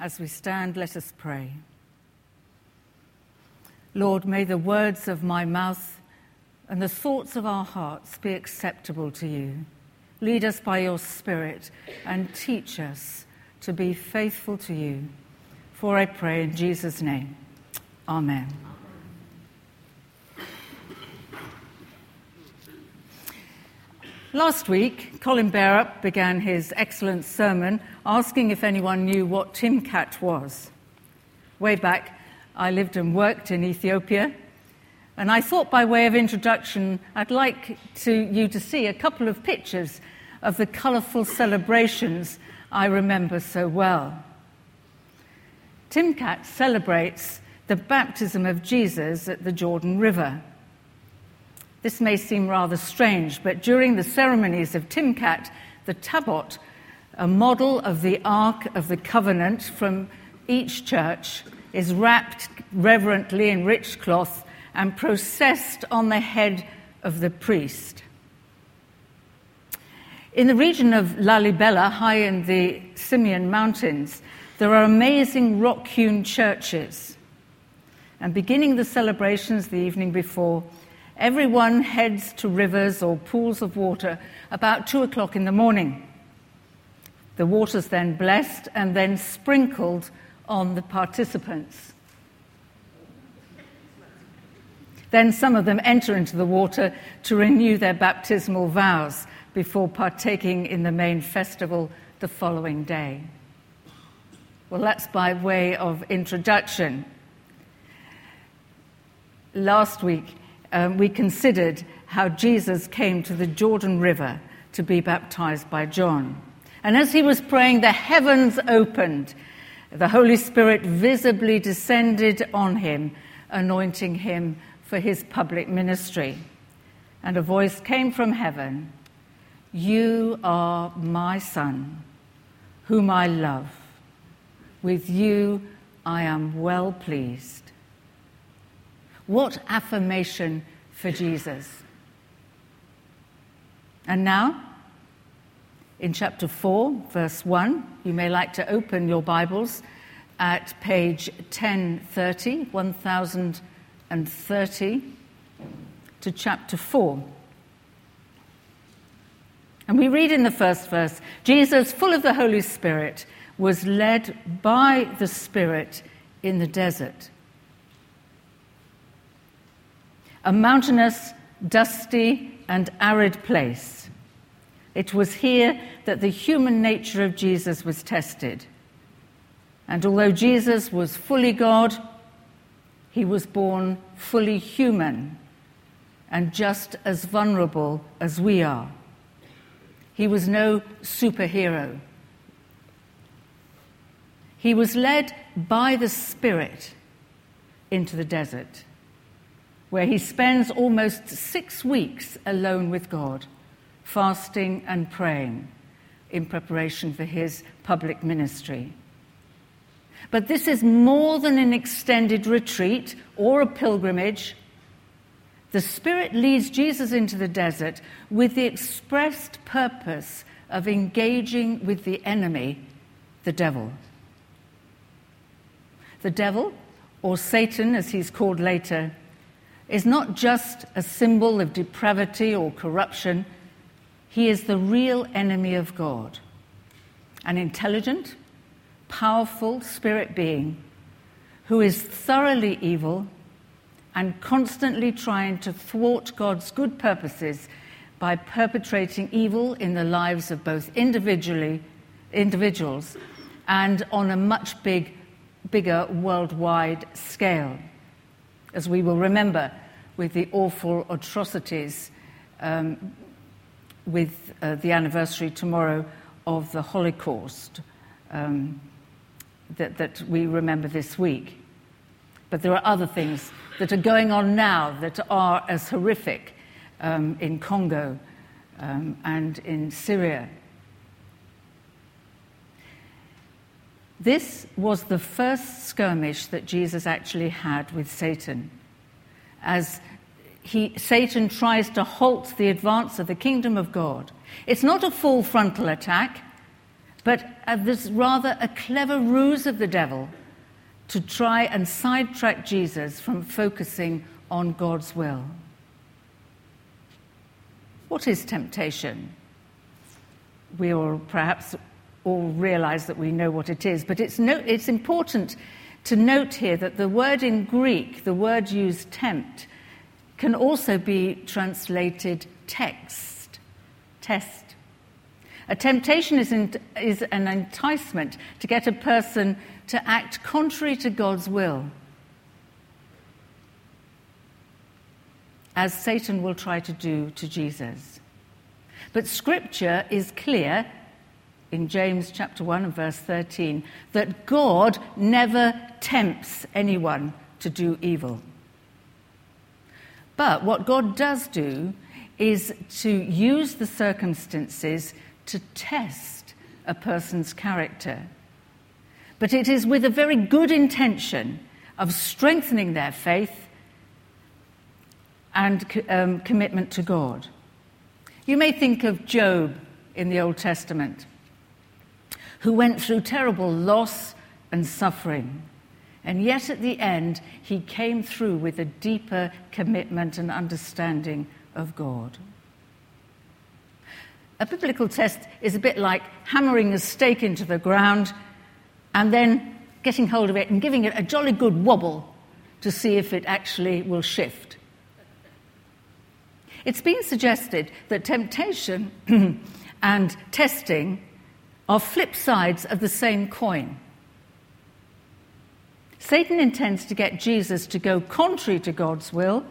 As we stand, let us pray. Lord, may the words of my mouth and the thoughts of our hearts be acceptable to you. Lead us by your Spirit and teach us to be faithful to you. For I pray in Jesus' name. Amen. Last week, Colin Barrett began his excellent sermon asking if anyone knew what Timkat was. Way back, I lived and worked in Ethiopia, and I thought by way of introduction, I'd like to, you to see a couple of pictures of the colourful celebrations I remember so well. Timkat celebrates the baptism of Jesus at the Jordan River. This may seem rather strange, but during the ceremonies of Timkat, the tabot, a model of the Ark of the Covenant from each church, is wrapped reverently in rich cloth and processed on the head of the priest. In the region of Lalibela, high in the Simien Mountains, there are amazing rock hewn churches. And beginning the celebrations the evening before, Everyone heads to rivers or pools of water about two o'clock in the morning. The water's then blessed and then sprinkled on the participants. Then some of them enter into the water to renew their baptismal vows before partaking in the main festival the following day. Well, that's by way of introduction. Last week, um, we considered how Jesus came to the Jordan River to be baptized by John. And as he was praying, the heavens opened. The Holy Spirit visibly descended on him, anointing him for his public ministry. And a voice came from heaven You are my Son, whom I love. With you I am well pleased. What affirmation for Jesus. And now, in chapter 4, verse 1, you may like to open your Bibles at page 1030, 1030, to chapter 4. And we read in the first verse Jesus, full of the Holy Spirit, was led by the Spirit in the desert a mountainous, dusty, and arid place. It was here that the human nature of Jesus was tested. And although Jesus was fully God, he was born fully human and just as vulnerable as we are. He was no superhero. He was led by the Spirit into the desert where he spends almost six weeks alone with God, fasting and praying in preparation for his public ministry. But this is more than an extended retreat or a pilgrimage. The Spirit leads Jesus into the desert with the expressed purpose of engaging with the enemy, the devil. The devil, or Satan as he's called later, is not just a symbol of depravity or corruption, he is the real enemy of God. An intelligent, powerful spirit being who is thoroughly evil and constantly trying to thwart God's good purposes by perpetrating evil in the lives of both individually, individuals and on a much big, bigger worldwide scale as we will remember with the awful atrocities um, with uh, the anniversary tomorrow of the Holocaust um, that, that we remember this week. But there are other things that are going on now that are as horrific um, in Congo um, and in Syria This was the first skirmish that Jesus actually had with Satan. As he, Satan tries to halt the advance of the kingdom of God. It's not a full frontal attack, but but there's rather a clever ruse of the devil to try and sidetrack Jesus from focusing on God's will. What is temptation? We all perhaps all realize that we know what it is, but it's, no, it's important to note here that the word in Greek, the word used tempt, can also be translated text, test. A temptation is, in, is an enticement to get a person to act contrary to God's will, as Satan will try to do to Jesus. But Scripture is clear in James chapter 1 and verse 13 that God never tempts anyone to do evil. But what God does do is to use the circumstances to test a person's character. But it is with a very good intention of strengthening their faith and um, commitment to God. You may think of Job in the Old Testament who went through terrible loss and suffering. And yet at the end, he came through with a deeper commitment and understanding of God. A biblical test is a bit like hammering a stake into the ground and then getting hold of it and giving it a jolly good wobble to see if it actually will shift. It's been suggested that temptation and testing are flip sides of the same coin. Satan intends to get Jesus to go contrary to God's will,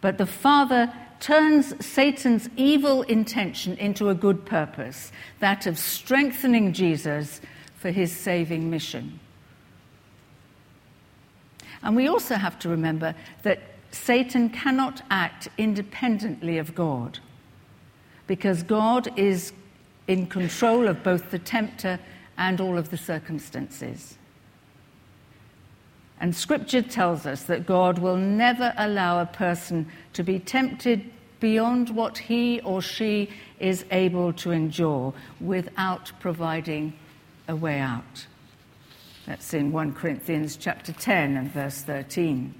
but the Father turns Satan's evil intention into a good purpose, that of strengthening Jesus for his saving mission. And we also have to remember that Satan cannot act independently of God, because God is in control of both the tempter and all of the circumstances. And scripture tells us that God will never allow a person to be tempted beyond what he or she is able to endure without providing a way out. That's in 1 Corinthians chapter 10 and verse 13.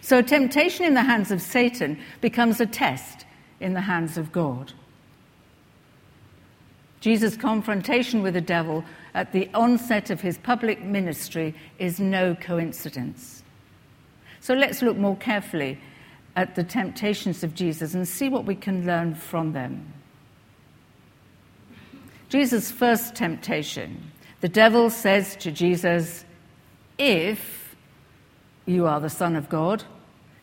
So temptation in the hands of Satan becomes a test in the hands of God. Jesus' confrontation with the devil at the onset of his public ministry is no coincidence. So let's look more carefully at the temptations of Jesus and see what we can learn from them. Jesus' first temptation the devil says to Jesus, If you are the Son of God,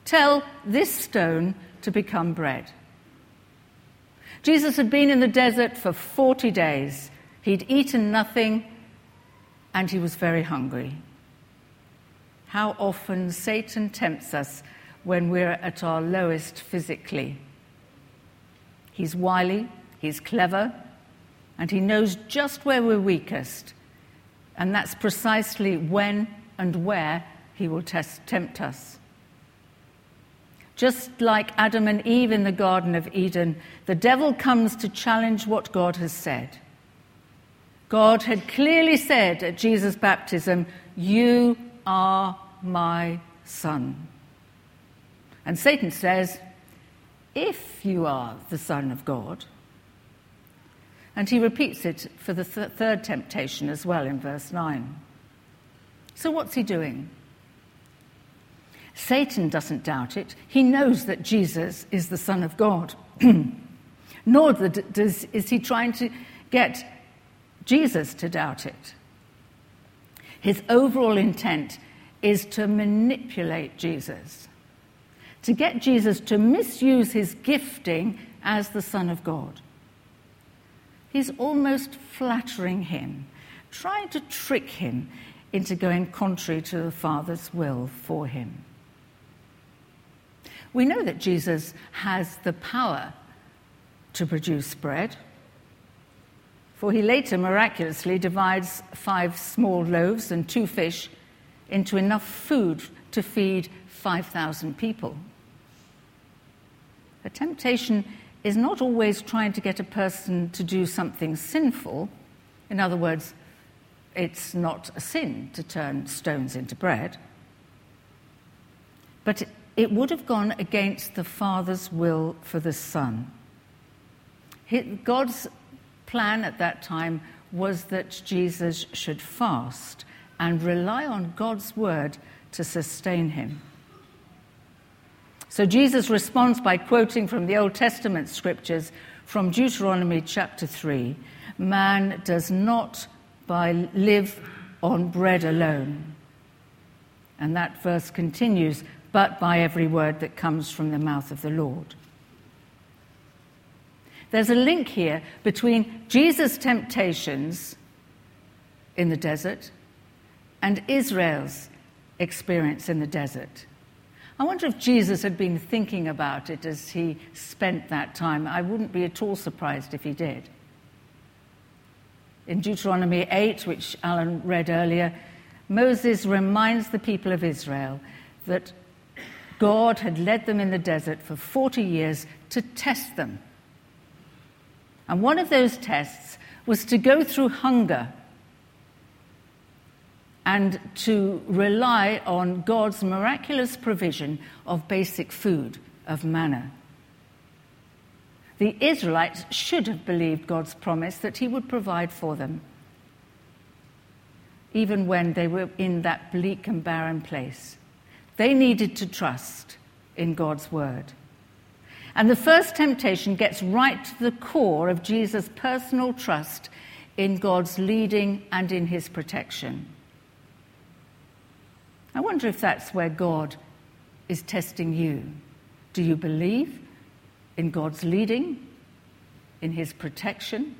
tell this stone to become bread. Jesus had been in the desert for 40 days. He'd eaten nothing and he was very hungry. How often Satan tempts us when we're at our lowest physically. He's wily, he's clever, and he knows just where we're weakest. And that's precisely when and where he will test, tempt us. Just like Adam and Eve in the Garden of Eden, the devil comes to challenge what God has said. God had clearly said at Jesus' baptism, You are my son. And Satan says, If you are the Son of God. And he repeats it for the th- third temptation as well in verse 9. So, what's he doing? Satan doesn't doubt it. He knows that Jesus is the Son of God. Nor does, is he trying to get Jesus to doubt it. His overall intent is to manipulate Jesus, to get Jesus to misuse his gifting as the Son of God. He's almost flattering him, trying to trick him into going contrary to the Father's will for him. We know that Jesus has the power to produce bread, for he later miraculously divides five small loaves and two fish into enough food to feed 5,000 people. A temptation is not always trying to get a person to do something sinful, In other words, it's not a sin to turn stones into bread. But it would have gone against the Father's will for the Son. God's plan at that time was that Jesus should fast and rely on God's word to sustain him. So Jesus responds by quoting from the Old Testament scriptures from Deuteronomy chapter 3 Man does not by live on bread alone. And that verse continues, but by every word that comes from the mouth of the Lord. There's a link here between Jesus' temptations in the desert and Israel's experience in the desert. I wonder if Jesus had been thinking about it as he spent that time. I wouldn't be at all surprised if he did. In Deuteronomy 8, which Alan read earlier, Moses reminds the people of Israel that God had led them in the desert for 40 years to test them. And one of those tests was to go through hunger and to rely on God's miraculous provision of basic food, of manna. The Israelites should have believed God's promise that He would provide for them, even when they were in that bleak and barren place. They needed to trust in God's word. And the first temptation gets right to the core of Jesus' personal trust in God's leading and in his protection. I wonder if that's where God is testing you. Do you believe in God's leading, in his protection?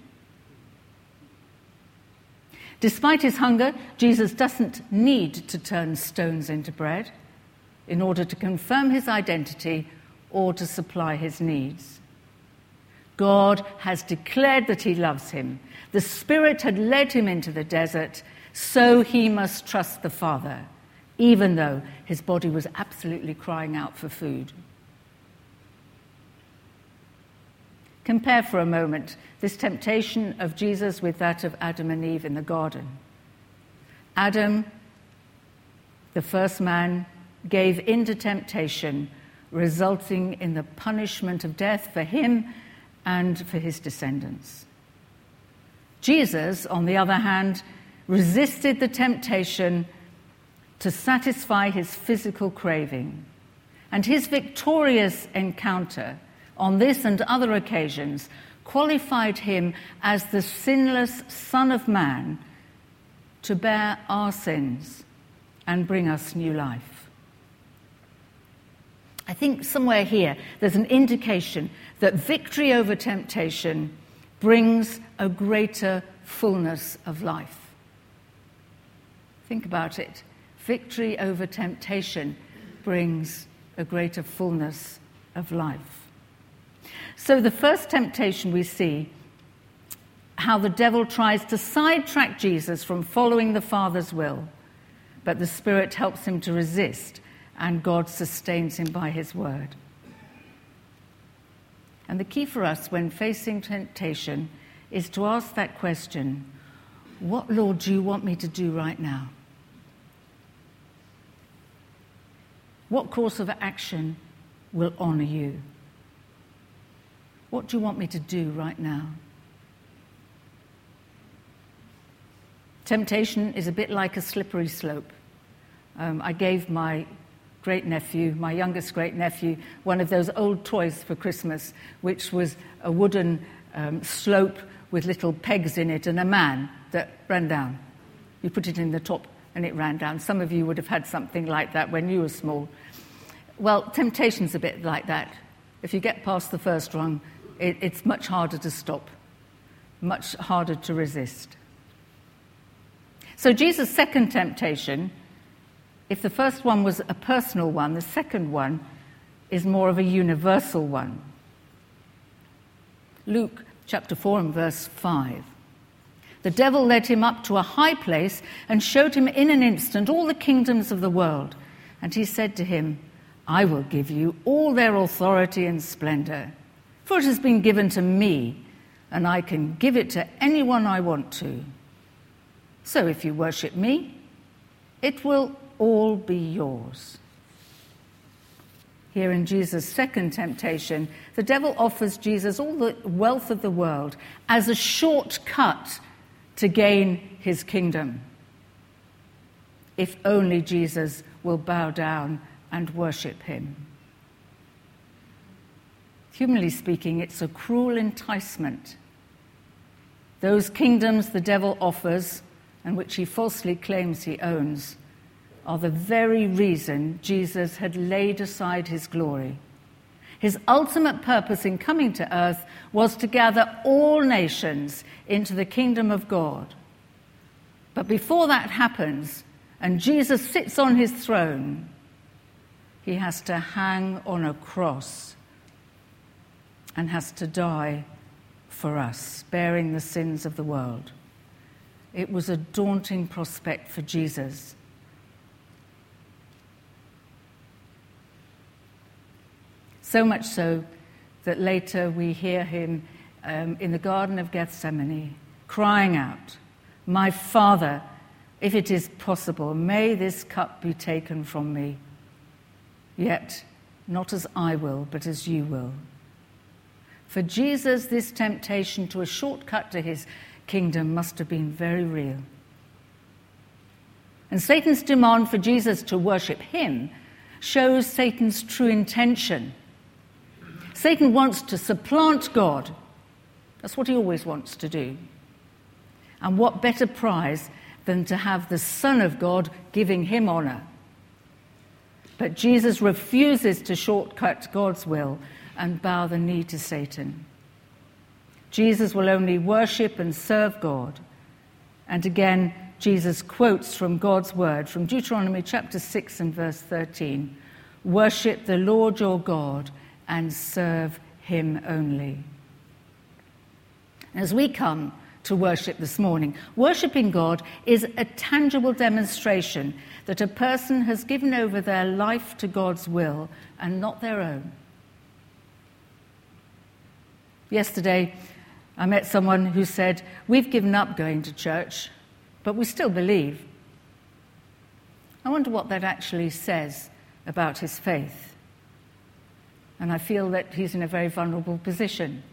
Despite his hunger, Jesus doesn't need to turn stones into bread in order to confirm his identity or to supply his needs. God has declared that he loves him. The Spirit had led him into the desert, so he must trust the Father even though his body was absolutely crying out for food. Compare for a moment this temptation of Jesus with that of Adam and Eve in the garden. Adam, the first man, gave in to temptation, resulting in the punishment of death for him and for his descendants. Jesus, on the other hand, resisted the temptation to satisfy his physical craving. And his victorious encounter on this and other occasions qualified him as the sinless Son of Man to bear our sins and bring us new life. I think somewhere here there's an indication that victory over temptation brings a greater fullness of life. Think about it victory over temptation brings a greater fullness of life. So, the first temptation we see how the devil tries to sidetrack Jesus from following the Father's will, but the Spirit helps him to resist, and God sustains him by his word. And the key for us when facing temptation is to ask that question What, Lord, do you want me to do right now? What course of action will honor you? What do you want me to do right now? Temptation is a bit like a slippery slope. Um, I gave my great nephew, my youngest great nephew, one of those old toys for Christmas, which was a wooden um, slope with little pegs in it and a man that ran down. You put it in the top and it ran down. Some of you would have had something like that when you were small. Well, temptation's a bit like that. If you get past the first rung, it, it's much harder to stop, much harder to resist. So, Jesus' second temptation, if the first one was a personal one, the second one is more of a universal one. Luke chapter 4 and verse 5. The devil led him up to a high place and showed him in an instant all the kingdoms of the world. And he said to him, I will give you all their authority and splendor, for it has been given to me, and I can give it to anyone I want to. So if you worship me, it will all be yours. Here in Jesus' second temptation, the devil offers Jesus all the wealth of the world as a shortcut to gain his kingdom. If only Jesus will bow down and worship him. Humanly speaking, it's a cruel enticement. Those kingdoms the devil offers and which he falsely claims he owns are the very reason Jesus had laid aside his glory. His ultimate purpose in coming to earth was to gather all nations into the kingdom of God. But before that happens, and Jesus sits on his throne, he has to hang on a cross and has to die for us, bearing the sins of the world. It was a daunting prospect for Jesus. So much so that later we hear him um, in the Garden of Gethsemane crying out, My Father, if it is possible, may this cup be taken from me. Yet, not as I will, but as you will. For Jesus, this temptation to a shortcut to his kingdom must have been very real. And Satan's demand for Jesus to worship him shows Satan's true intention. Satan wants to supplant God. That's what he always wants to do. And what better prize than to have the Son of God giving him honor? But Jesus refuses to shortcut God's will and bow the knee to Satan. Jesus will only worship and serve God. And again, Jesus quotes from God's word from Deuteronomy chapter 6 and verse 13 Worship the Lord your God and serve him only. As we come to worship this morning, worshipping God is a tangible demonstration that a person has given over their life to God's will and not their own. Yesterday, I met someone who said, We've given up going to church, but we still believe. I wonder what that actually says about his faith. And I feel that he's in a very vulnerable position.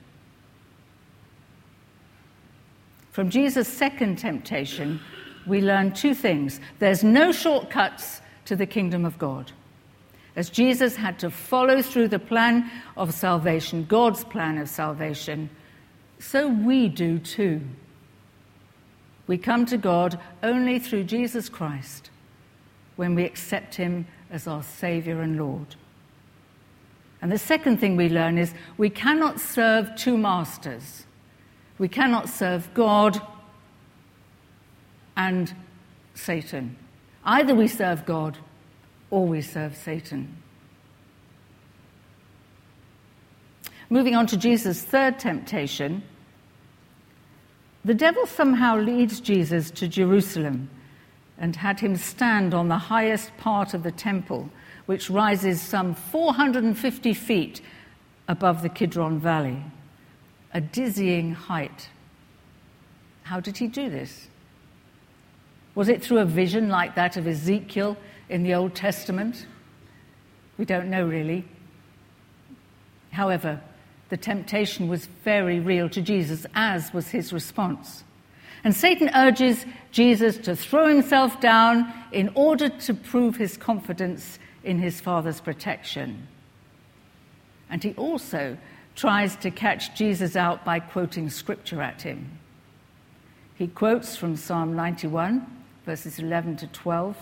From Jesus' second temptation, we learn two things there's no shortcuts to the kingdom of God. As Jesus had to follow through the plan of salvation, God's plan of salvation, so we do too. We come to God only through Jesus Christ when we accept Him as our Savior and Lord. And the second thing we learn is we cannot serve two masters. We cannot serve God and Satan. Either we serve God or we serve Satan. Moving on to Jesus' third temptation, the devil somehow leads Jesus to Jerusalem and had him stand on the highest part of the temple, which rises some 450 feet above the Kidron Valley, a dizzying height. How did he do this? Was it through a vision like that of Ezekiel in the Old Testament? We don't know really. However, the temptation was very real to Jesus, as was his response. And Satan urges Jesus to throw himself down in order to prove his confidence in his Father's protection. And he also tries to catch Jesus out by quoting scripture at him. He quotes from Psalm 91, verses 11 to 12,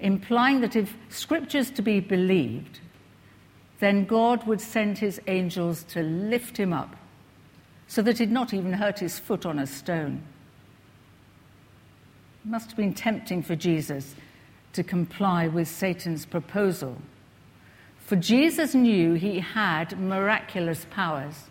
implying that if scripture's to be believed, then God would send his angels to lift him up so that he'd not even hurt his foot on a stone. It must have been tempting for Jesus to comply with Satan's proposal. For Jesus knew he had miraculous powers.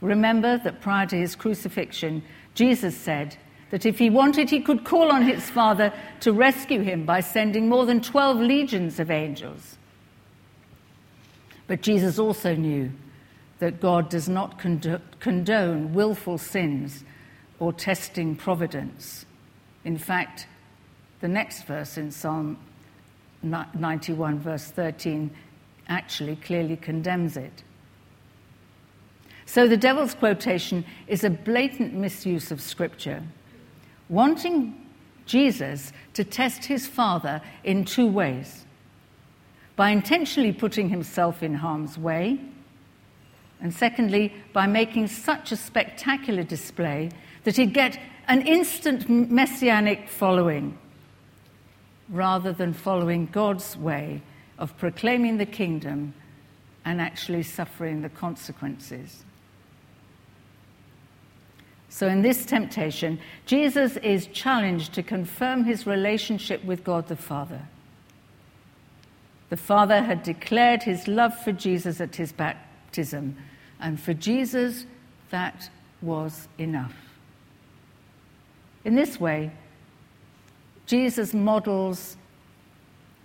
Remember that prior to his crucifixion, Jesus said that if he wanted, he could call on his Father to rescue him by sending more than 12 legions of angels. But Jesus also knew that God does not condone willful sins or testing providence. In fact, the next verse in Psalm 91, verse 13, actually clearly condemns it. So the devil's quotation is a blatant misuse of Scripture, wanting Jesus to test his Father in two ways by intentionally putting himself in harm's way, and secondly, by making such a spectacular display that he'd get an instant messianic following rather than following God's way of proclaiming the kingdom and actually suffering the consequences. So, in this temptation, Jesus is challenged to confirm his relationship with God the Father. The Father had declared his love for Jesus at his baptism, and for Jesus, that was enough. In this way, Jesus models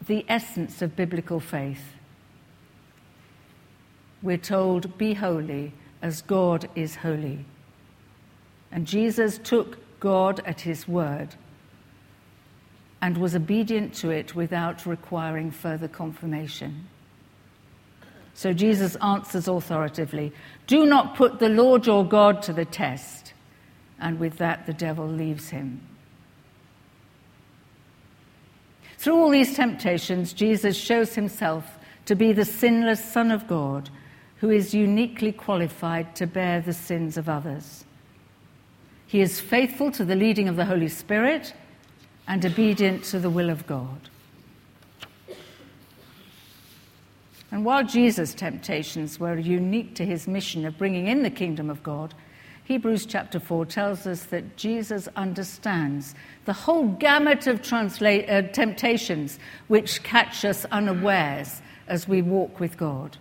the essence of biblical faith. We're told, Be holy as God is holy. And Jesus took God at his word and was obedient to it without requiring further confirmation. So Jesus answers authoritatively Do not put the Lord your God to the test. And with that, the devil leaves him. Through all these temptations, Jesus shows himself to be the sinless Son of God who is uniquely qualified to bear the sins of others. He is faithful to the leading of the Holy Spirit and obedient to the will of God. And while Jesus' temptations were unique to his mission of bringing in the kingdom of God, Hebrews chapter 4 tells us that Jesus understands the whole gamut of transla- uh, temptations which catch us unawares as we walk with God.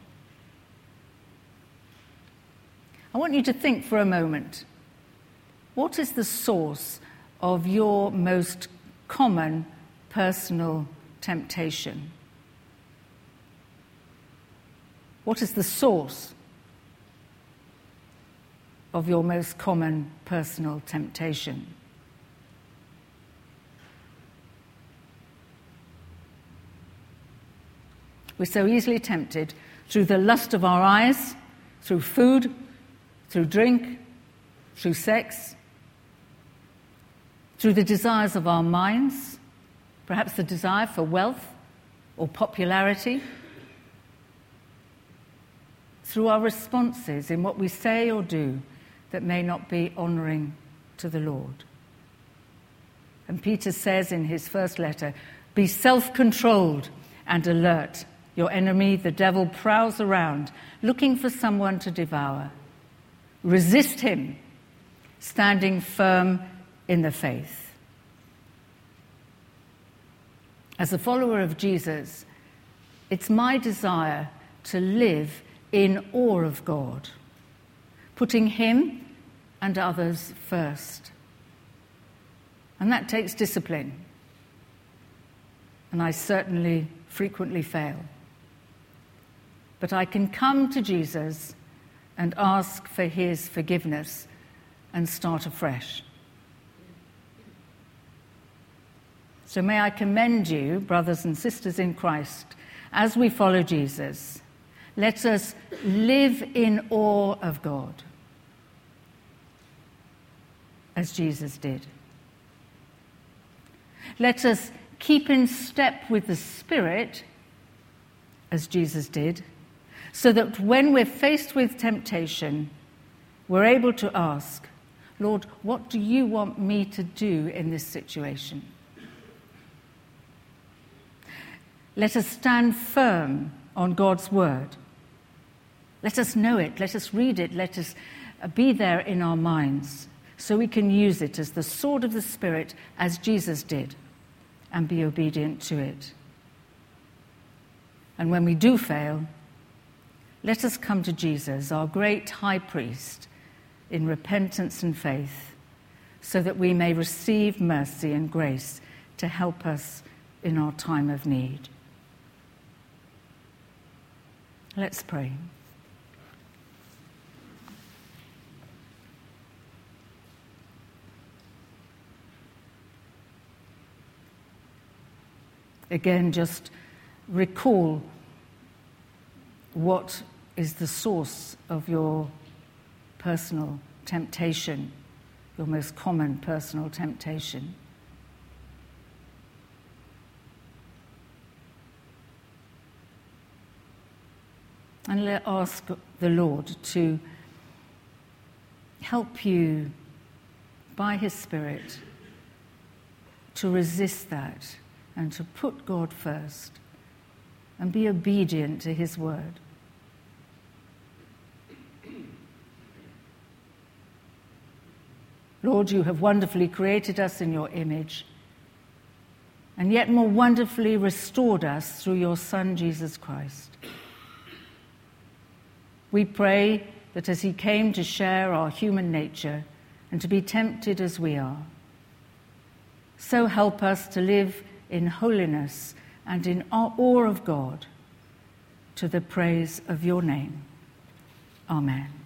I want you to think for a moment what is the source of your most common personal temptation? What is the source of your most common personal temptation. We're so easily tempted through the lust of our eyes, through food, through drink, through sex, through the desires of our minds, perhaps the desire for wealth or popularity, through our responses in what we say or do that may not be honoring to the Lord. And Peter says in his first letter be self controlled and alert. Your enemy, the devil, prowls around looking for someone to devour. Resist him, standing firm in the faith. As a follower of Jesus, it's my desire to live in awe of God, putting Him and others first. And that takes discipline. And I certainly frequently fail. But I can come to Jesus and ask for his forgiveness and start afresh. So may I commend you, brothers and sisters in Christ, as we follow Jesus. Let us live in awe of God as Jesus did. Let us keep in step with the Spirit as Jesus did, so that when we're faced with temptation, we're able to ask, Lord, what do you want me to do in this situation? Let us stand firm on God's word. Let us know it, let us read it, let us be there in our minds so we can use it as the sword of the Spirit, as Jesus did, and be obedient to it. And when we do fail, let us come to Jesus, our great high priest, in repentance and faith, so that we may receive mercy and grace to help us in our time of need. Let's pray. Again, just recall what is the source of your personal temptation, your most common personal temptation. And let ask the Lord to help you by His Spirit to resist that and to put God first and be obedient to His word. Lord, you have wonderfully created us in your image, and yet more wonderfully restored us through your Son, Jesus Christ. We pray that as he came to share our human nature and to be tempted as we are, so help us to live in holiness and in awe of God to the praise of your name. Amen.